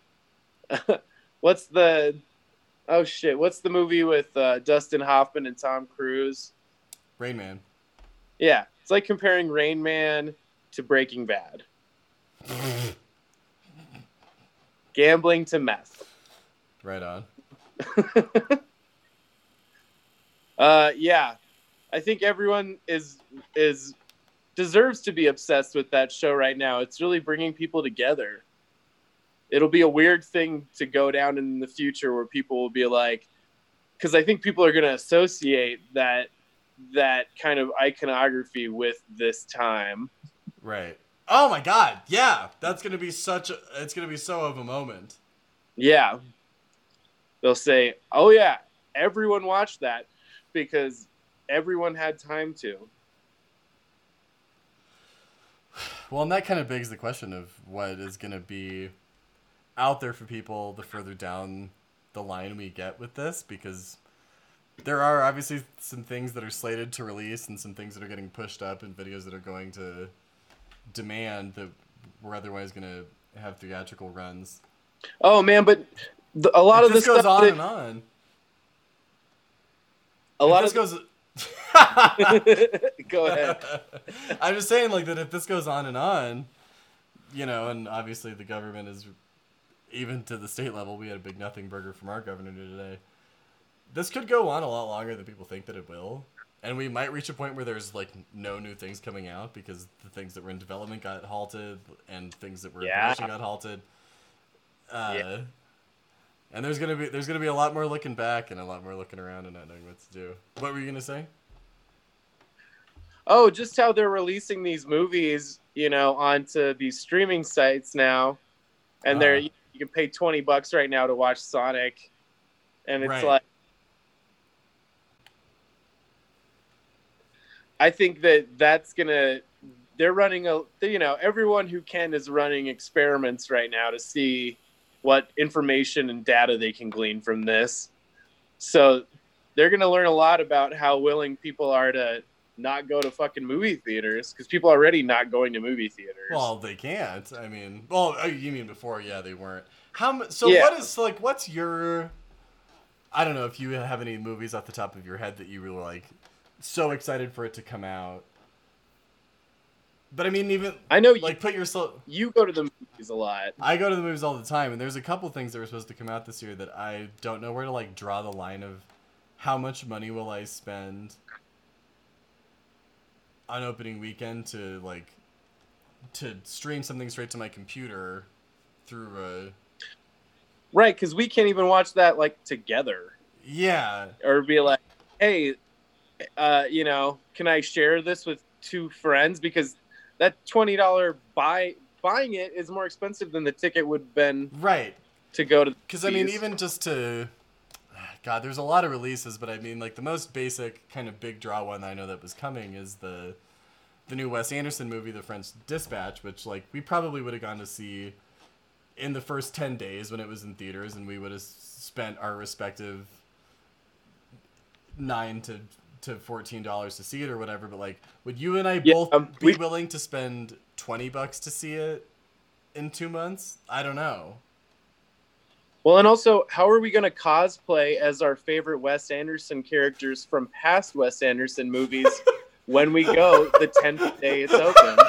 (laughs) what's the oh shit, what's the movie with uh, Dustin Hoffman and Tom Cruise? Rain Man. Yeah, it's like comparing Rain Man to Breaking Bad. (laughs) Gambling to meth. Right on. (laughs) Uh yeah. I think everyone is is deserves to be obsessed with that show right now. It's really bringing people together. It'll be a weird thing to go down in the future where people will be like cuz I think people are going to associate that that kind of iconography with this time. Right. Oh my god. Yeah. That's going to be such a it's going to be so of a moment. Yeah. They'll say, "Oh yeah, everyone watched that because everyone had time to." Well, and that kind of begs the question of what is going to be out there for people the further down the line we get with this because there are obviously some things that are slated to release and some things that are getting pushed up and videos that are going to demand that we're otherwise going to have theatrical runs. Oh man, but the, a lot If of this goes stuff on that- and on. a lot of this goes (laughs) go ahead. (laughs) I'm just saying, like that. If this goes on and on, you know, and obviously the government is, even to the state level, we had a big nothing burger from our governor today. This could go on a lot longer than people think that it will, and we might reach a point where there's like no new things coming out because the things that were in development got halted and things that were in Yeah. production got halted. Uh, Yeah. And there's gonna be there's gonna be a lot more looking back and a lot more looking around and not knowing what to do. What were you gonna say? Oh, just how they're releasing these movies, you know, onto these streaming sites now, and they're Uh-huh. Can pay twenty bucks right now to watch Sonic, and it's Right. like. I think that that's gonna. They're running a. You know, everyone who can is running experiments right now to see what information and data they can glean from this. So they're gonna learn a lot about how willing people are to not go to fucking movie theaters because people are already not going to movie theaters. Well, they can't. I mean, well, oh, you mean before? Yeah, they weren't. How? So Yeah. what is like? What's your? I don't know if you have any movies off the top of your head that you really like. So excited for it to come out. But I mean, even I know like put yourself. you, you go to the movies a lot. I go to the movies all the time, and there's a couple things that were supposed to come out this year that I don't know where to like draw the line of how much money will I spend on opening weekend to like to stream something straight to my computer through a Right, because we can't even watch that like together yeah or be like, hey, uh, you know, can I share this with two friends because that twenty dollar buy buying it is more expensive than the ticket would have been Right. to go to. Because I mean, even just to, God, there's a lot of releases, but I mean, like the most basic kind of big draw one I know that was coming is the, the new Wes Anderson movie, The French Dispatch, which like we probably would have gone to see, in the first ten days when it was in theaters, and we would have spent our respective nine to to fourteen dollars to see it or whatever. But like, would you and I Yeah, both um, be we- willing to spend twenty bucks to see it in two months? I don't know. Well, and also, how are we going to cosplay as our favorite Wes Anderson characters from past Wes Anderson movies (laughs) when we go the 10th day it's open? (laughs)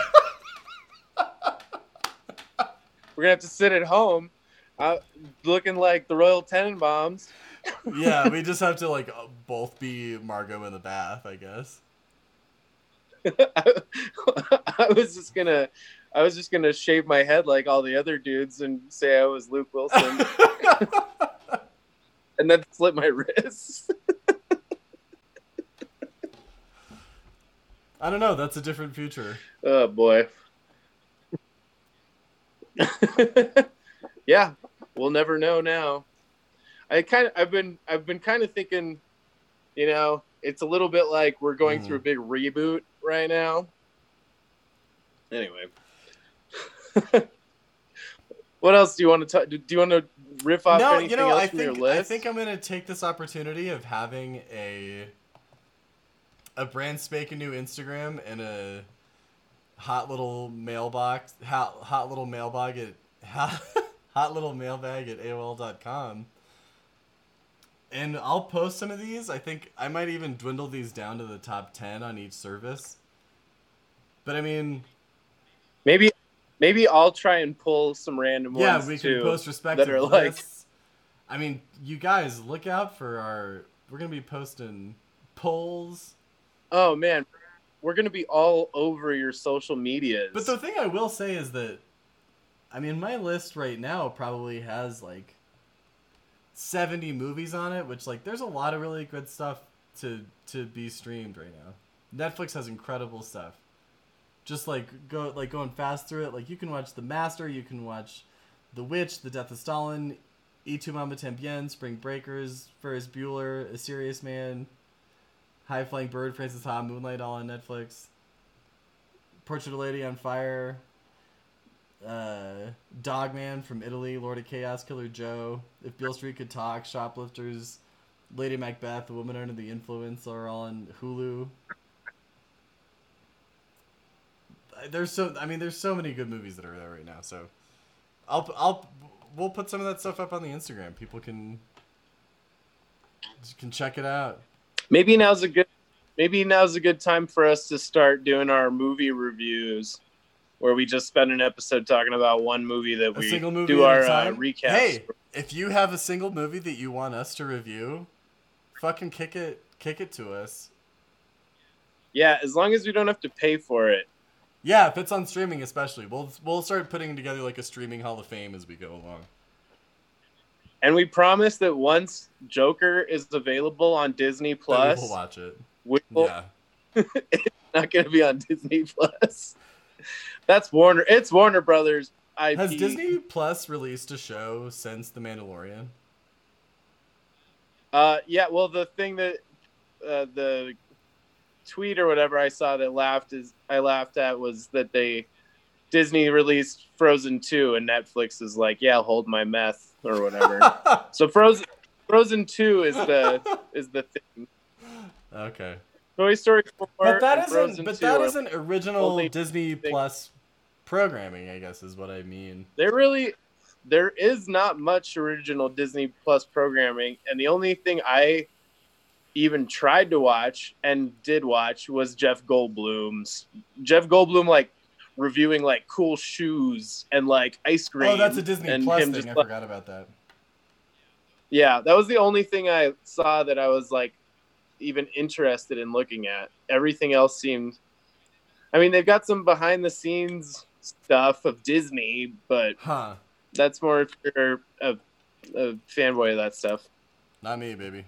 We're going to have to sit at home uh, looking like the Royal Tenenbaums. yeah, we (laughs) just have to like both be Margot in the bath, I guess. I, I was just going to. I was just gonna shave my head like all the other dudes and say I was Luke Wilson, (laughs) and then slit my wrists. I don't know. That's a different future. Oh boy. (laughs) yeah, we'll never know now. I kind of I've been I've been kind of thinking, you know, it's a little bit like we're going Mhm. through a big reboot right now. Anyway. (laughs) what else do you want to talk? Do you want to riff off no, anything you know, else I from your think list? I think I'm gonna take this opportunity of having a a brand spanking new Instagram and a hot little mailbox, hot, hot little mailbag at (laughs) hot, hot little mailbag at AOL.com. And I'll post some of these. I think I might even dwindle these down to the top ten on each service. But I mean, maybe maybe I'll try and pull some random yeah, ones Yeah, we too. can post respective that are like- lists. I mean, you guys look out for our. We're gonna be posting polls. Oh man, we're gonna be all over your social medias. But the thing I will say is that, I mean, my list right now probably has like seventy movies on it, which like there's a lot of really good stuff to to be streamed right now. Netflix has incredible stuff. Just like go like going fast through it, like you can watch The Master, you can watch The Witch, The Death of Stalin, E Tu Mama Tambien, Spring Breakers, Ferris Bueller, A Serious Man, High Flying Bird, Frances Ha, Moonlight, all on Netflix. Portrait of a Lady on Fire, uh, Dogman from Italy, Lord of Chaos, Killer Joe, If Beale Street Could Talk, Shoplifters, Lady Macbeth, The Woman Under the Influence are all on Hulu. There's so I mean there's so many good movies that are there right now. So I'll I'll we'll put some of that stuff up on the Instagram. People can can check it out. maybe now's a good maybe now's a good time for us to start doing our movie reviews, where we just spend an episode talking about one movie that A we movie do our uh, time. recaps. Hey, if you have a single movie that you want us to review, fucking kick it kick it to us. Yeah, as long as we don't have to pay for it. Yeah, if it's on streaming especially. We'll we'll start putting together like a streaming hall of fame as we go along. And we promise that once Joker is available on Disney Plus, will watch it. we will Yeah. (laughs) It's not going to be on Disney Plus. That's Warner. It's Warner Brothers IP. Has Disney Plus released a show since The Mandalorian? Uh, yeah. Well, the thing that uh, the tweet or whatever I saw that laughed is I laughed at was that they Disney released Frozen two and Netflix is like, yeah, hold my meth or whatever. (laughs) so Frozen Frozen two is the (laughs) is the thing. okay. Toy Story four. But that isn't but 2 that isn't original Disney thing- Plus programming, I guess is what I mean. there really there is not much original Disney Plus programming, and the only thing I even tried to watch and did watch was Jeff Goldblum's Jeff Goldblum like reviewing like cool shoes and like ice cream. Oh, that's a Disney and Plus thing. just, I forgot about that. Yeah, that was the only thing I saw that I was like even interested in looking at. Everything else seemed I mean, they've got some behind the scenes stuff of Disney, but Huh. that's more if you're a, a fanboy of that stuff. Not me, baby.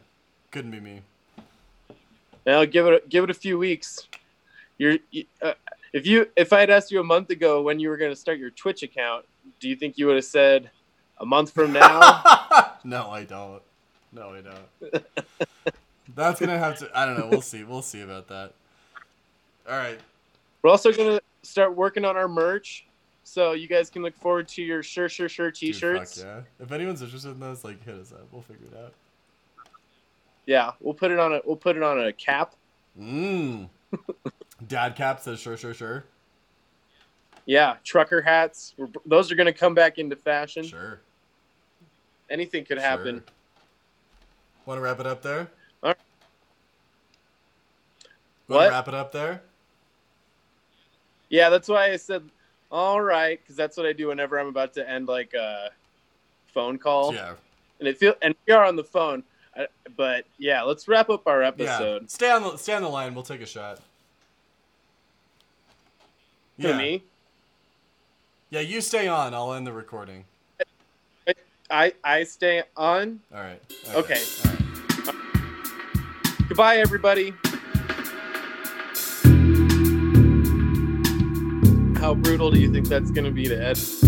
Couldn't be me. Now give it give it a few weeks. you're uh, if you if I had asked you a month ago when you were going to start your Twitch account, do you think you would have said a month from now? (laughs) no, I don't. No, I don't. (laughs) That's gonna have to. I don't know. We'll see. We'll see about that. All right. We're also going to start working on our merch, so you guys can look forward to your sure sure sure t-shirts. fuck yeah. If anyone's interested in those, like, hit us up. We'll figure it out. Yeah, we'll put it on a we'll put it on a cap. Mmm. (laughs) Dad cap says sure, sure, sure. Yeah, trucker hats. Those are going to come back into fashion. Sure. Anything could happen. Want to wrap it up there? All right. Want What? to wrap it up there? Yeah, that's why I said all right because that's what I do whenever I'm about to end like a phone call. Yeah. And it feel and we are on the phone. But yeah, let's wrap up our episode. Yeah. Stay on the stay on the line. We'll take a shot. To Yeah. me, Yeah, you stay on. I'll end the recording. I I stay on. All right. Okay. All right. Goodbye, everybody. How brutal do you think that's going to be to edit?